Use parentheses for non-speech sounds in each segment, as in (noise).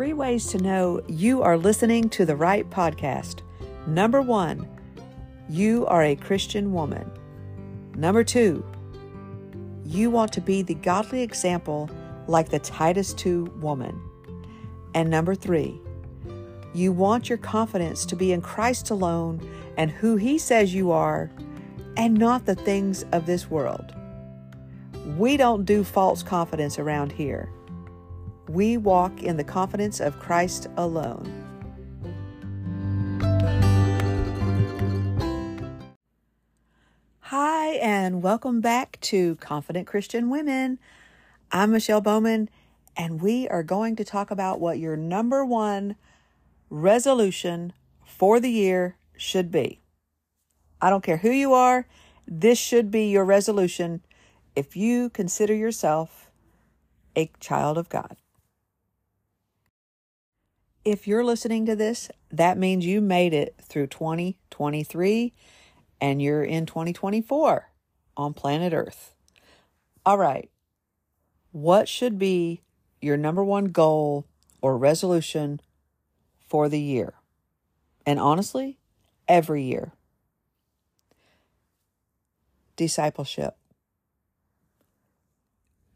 three ways to know you are listening to the right podcast. Number one, you are a Christian woman. Number two, you want to be the godly example like the Titus 2 woman. And number three, you want your confidence to be in Christ alone and who He says you are, and not the things of this world. We don't do false confidence around here. We walk in the confidence of Christ alone. Hi, and welcome back to Confident Christian Women. I'm Michelle Bowman, and we are going to talk about what your number one resolution for the year should be. I don't care who you are, this should be your resolution if you consider yourself a child of God. If you're listening to this, that means you made it through 2023 and you're in 2024 on planet Earth. All right. What should be your number one goal or resolution for the year? And honestly, every year. Discipleship.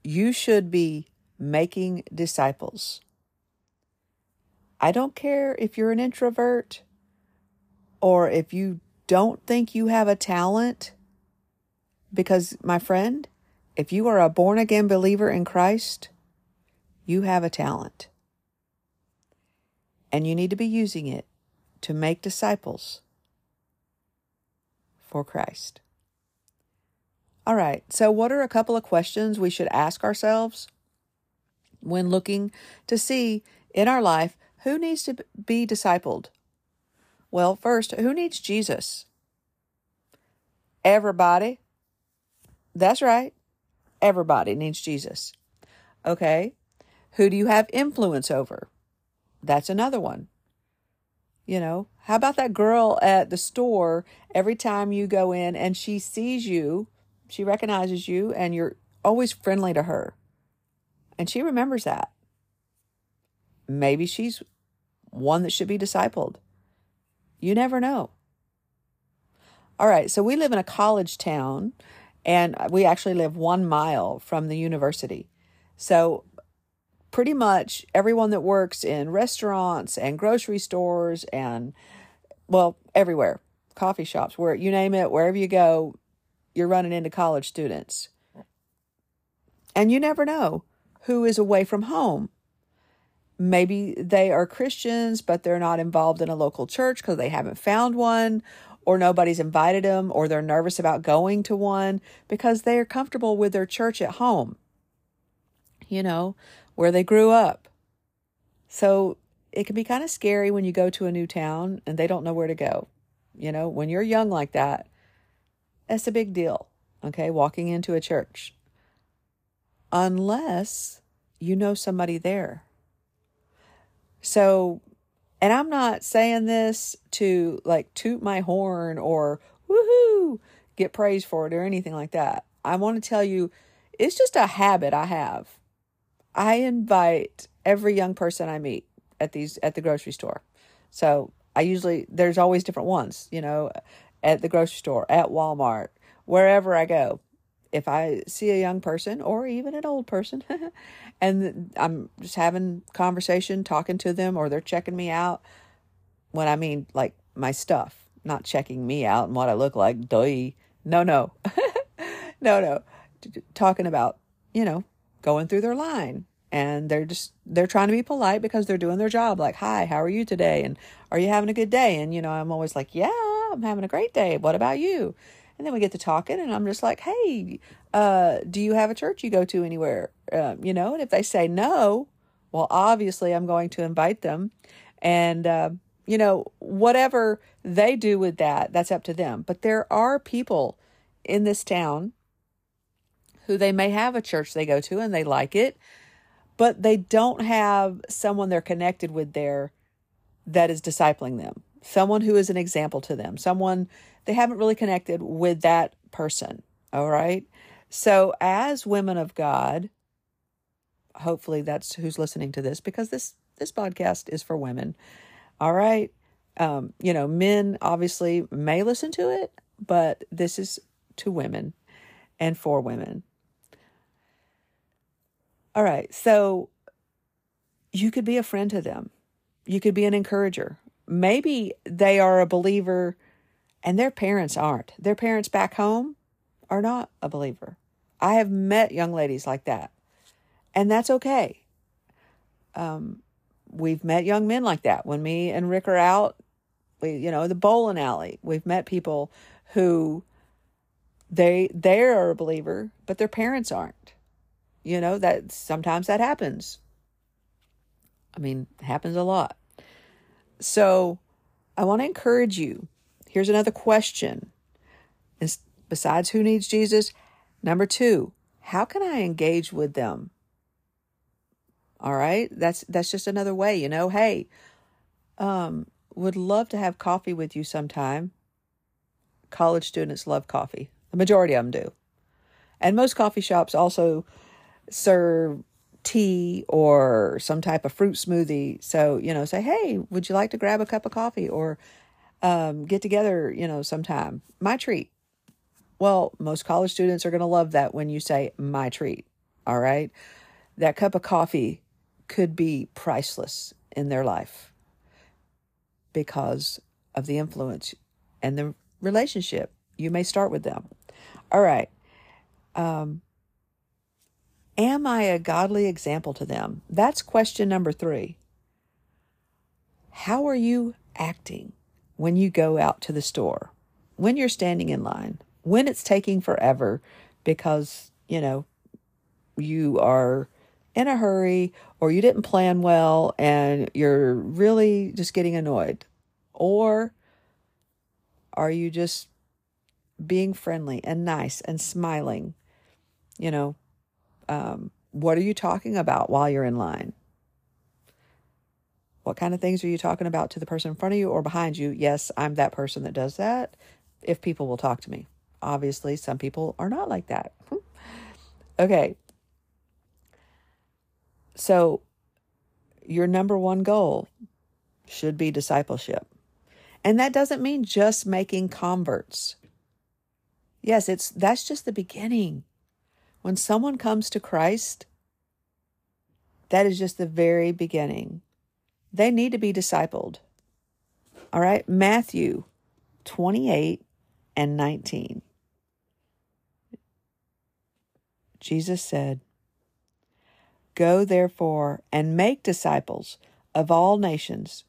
You should be making disciples. I don't care if you're an introvert or if you don't think you have a talent, because, my friend, if you are a born again believer in Christ, you have a talent. And you need to be using it to make disciples for Christ. All right, so what are a couple of questions we should ask ourselves when looking to see in our life who needs to be discipled? Well, first, who needs Jesus? Everybody. That's right. Everybody needs Jesus. Okay. Who do you have influence over? That's another one. You know, how about that girl at the store every time you go in and she sees you, she recognizes you, and you're always friendly to her. And she remembers that. Maybe she's one that should be discipled. You never know. All right, so we live in a college town and we actually live one mile from the university. So, pretty much everyone that works in restaurants and grocery stores and, well, everywhere, coffee shops, where you name it, wherever you go, you're running into college students. And you never know who is away from home. Maybe they are Christians, but they're not involved in a local church because they haven't found one, or nobody's invited them, or they're nervous about going to one because they are comfortable with their church at home, you know, where they grew up. So it can be kind of scary when you go to a new town and they don't know where to go. You know, when you're young like that, that's a big deal, okay, walking into a church. Unless you know somebody there. So and I'm not saying this to like toot my horn or woohoo, get praise for it or anything like that. I want to tell you, it's just a habit I have. I invite every young person I meet at these at the grocery store. So I usually there's always different ones, you know, at the grocery store, at Walmart, wherever I go. If I see a young person or even an old person (laughs) and I'm just having conversation, talking to them, or they're checking me out. When I mean like my stuff, not checking me out and what I look like. No, no, (laughs) no, no. Talking about you know going through their line and they're just they're trying to be polite because they're doing their job like hi how are you today and are you having a good day and you know i'm always like yeah i'm having a great day what about you and then we get to talking, and I'm just like, hey, uh, do you have a church you go to anywhere? Um, you know, and if they say no, well, obviously I'm going to invite them. And, uh, you know, whatever they do with that, that's up to them. But there are people in this town who they may have a church they go to and they like it, but they don't have someone they're connected with there that is discipling them, someone who is an example to them, someone they haven't really connected with that person. All right. So, as women of God, hopefully that's who's listening to this because this this podcast is for women. All right. Um, you know, men obviously may listen to it, but this is to women and for women. All right. So you could be a friend to them. You could be an encourager. Maybe they are a believer and their parents aren't. Their parents back home are not a believer. I have met young ladies like that, and that's okay. Um, we've met young men like that. When me and Rick are out, we, you know, the bowling alley, we've met people who they they are a believer, but their parents aren't. You know that sometimes that happens. I mean, happens a lot. So, I want to encourage you. Here's another question. Besides who needs Jesus, number 2, how can I engage with them? All right? That's that's just another way, you know, hey, um would love to have coffee with you sometime. College students love coffee. The majority of them do. And most coffee shops also serve tea or some type of fruit smoothie. So, you know, say, hey, would you like to grab a cup of coffee or um, get together, you know, sometime? My treat. Well, most college students are going to love that when you say my treat. All right. That cup of coffee could be priceless in their life because of the influence and the relationship you may start with them. All right. Um, am I a godly example to them? That's question number three. How are you acting when you go out to the store, when you're standing in line, when it's taking forever because, you know, you are in a hurry or you didn't plan well and you're really just getting annoyed? Or are you just being friendly and nice and smiling? You know, um, what are you talking about while you're in line? What kind of things are you talking about to the person in front of you or behind you? Yes, I'm that person that does that if people will talk to me. Obviously, some people are not like that. (laughs) okay. So, your number one goal should be discipleship. And that doesn't mean just making converts. Yes, it's that's just the beginning. When someone comes to Christ, that is just the very beginning. They need to be discipled. All right, Matthew 28 and 19. Jesus said, Go therefore and make disciples of all nations,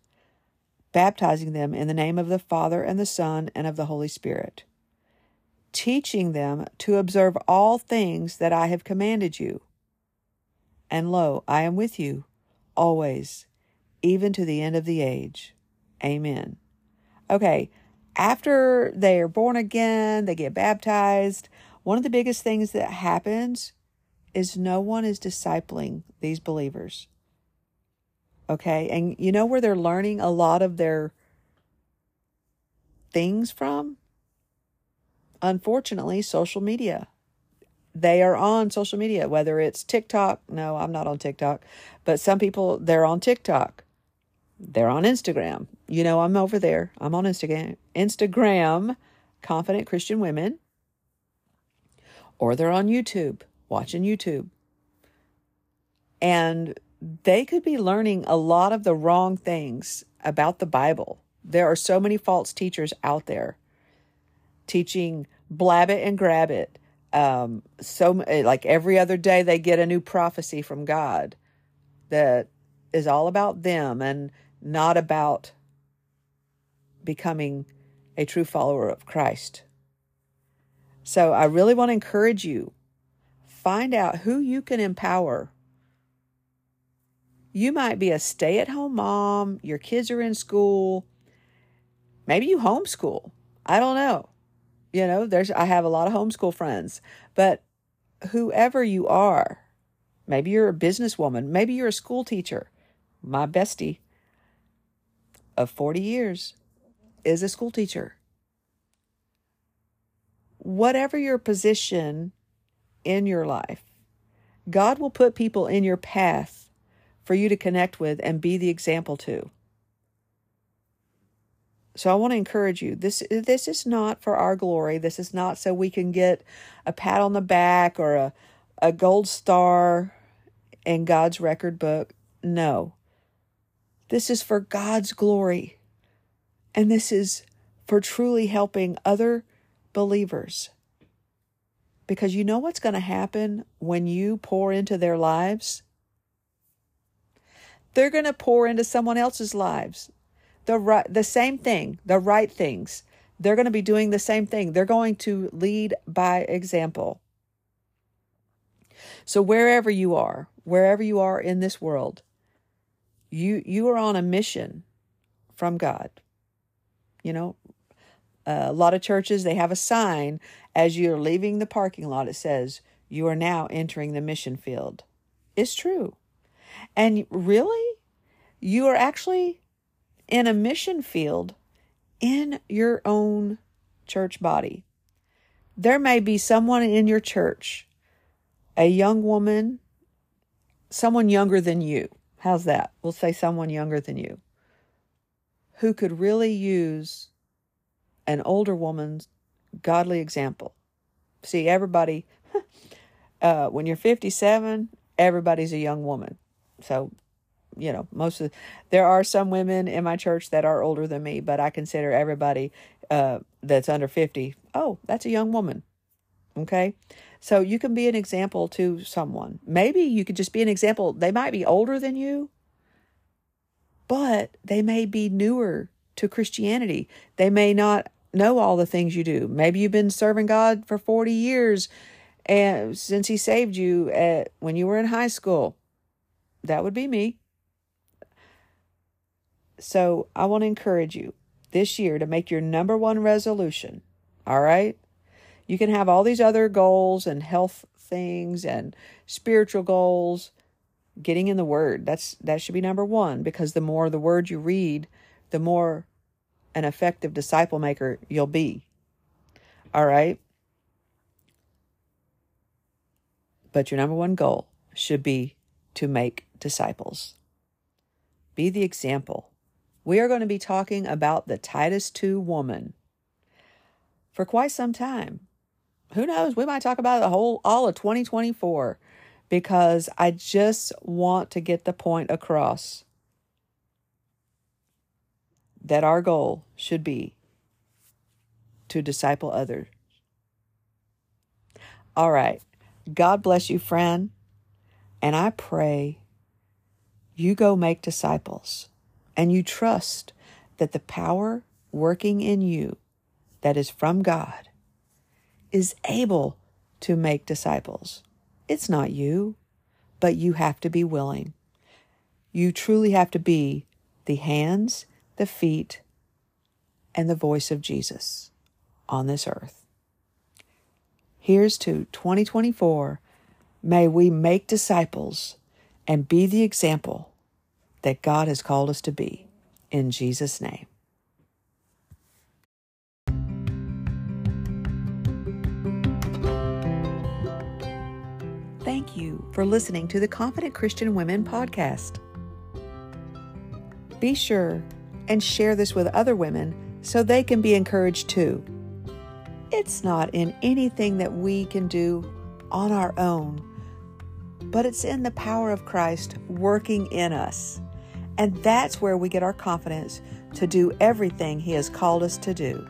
baptizing them in the name of the Father and the Son and of the Holy Spirit, teaching them to observe all things that I have commanded you. And lo, I am with you always, even to the end of the age. Amen. Okay, after they are born again, they get baptized. One of the biggest things that happens is no one is discipling these believers. Okay. And you know where they're learning a lot of their things from? Unfortunately, social media. They are on social media, whether it's TikTok. No, I'm not on TikTok, but some people, they're on TikTok. They're on Instagram. You know, I'm over there. I'm on Instagram. Instagram, Confident Christian Women. Or they're on YouTube watching YouTube. And they could be learning a lot of the wrong things about the Bible. There are so many false teachers out there teaching blab it and grab it. Um, so like every other day they get a new prophecy from God that is all about them and not about becoming a true follower of Christ. So I really want to encourage you find out who you can empower. You might be a stay at home mom, your kids are in school, maybe you homeschool. I don't know. You know, there's I have a lot of homeschool friends, but whoever you are, maybe you're a businesswoman, maybe you're a school teacher. My bestie of 40 years is a school teacher. Whatever your position in your life. God will put people in your path for you to connect with and be the example to. So I want to encourage you. This this is not for our glory. This is not so we can get a pat on the back or a a gold star in God's record book. No. This is for God's glory. And this is for truly helping other believers. Because you know what's going to happen when you pour into their lives? They're going to pour into someone else's lives the right the same thing, the right things. They're going to be doing the same thing. They're going to lead by example. So wherever you are, wherever you are in this world, you you are on a mission from God. You know, a lot of churches they have a sign as you're leaving the parking lot it says you are now entering the mission field. It's true. And really, you are actually in a mission field in your own church body. There may be someone in your church, a young woman, someone younger than you. How's that? We'll say someone younger than you who could really use an older woman's godly example. See, everybody, (laughs) uh, when you're 57, everybody's a young woman. So you know, most of there are some women in my church that are older than me, but I consider everybody uh, that's under 50, oh, that's a young woman. Okay. So you can be an example to someone. Maybe you could just be an example. They might be older than you, but they may be newer to Christianity. They may not know all the things you do. Maybe you've been serving God for 40 years and since he saved you at when you were in high school. That would be me. So I want to encourage you this year to make your number one resolution. All right. You can have all these other goals and health things and spiritual goals. Getting in the word. That's that should be number one because the more the word you read, the more an effective disciple maker you'll be. All right. But your number one goal should be to make disciples. Be the example we are going to be talking about the Titus 2 woman for quite some time. Who knows? We might talk about the whole all of 2024 because I just want to get the point across that our goal should be to disciple others. All right. God bless you, friend. And I pray you go make disciples and you trust that the power working in you that is from God is able to make disciples. It's not you, but you have to be willing. You truly have to be the hands, the feet, and the voice of Jesus on this earth. Here's to 2024. May we make disciples and be the example that God has called us to be. In Jesus' name. Thank you for listening to the Confident Christian Women podcast. Be sure and share this with other women so they can be encouraged too. It's not in anything that we can do on our own, but it's in the power of Christ working in us. And that's where we get our confidence to do everything He has called us to do.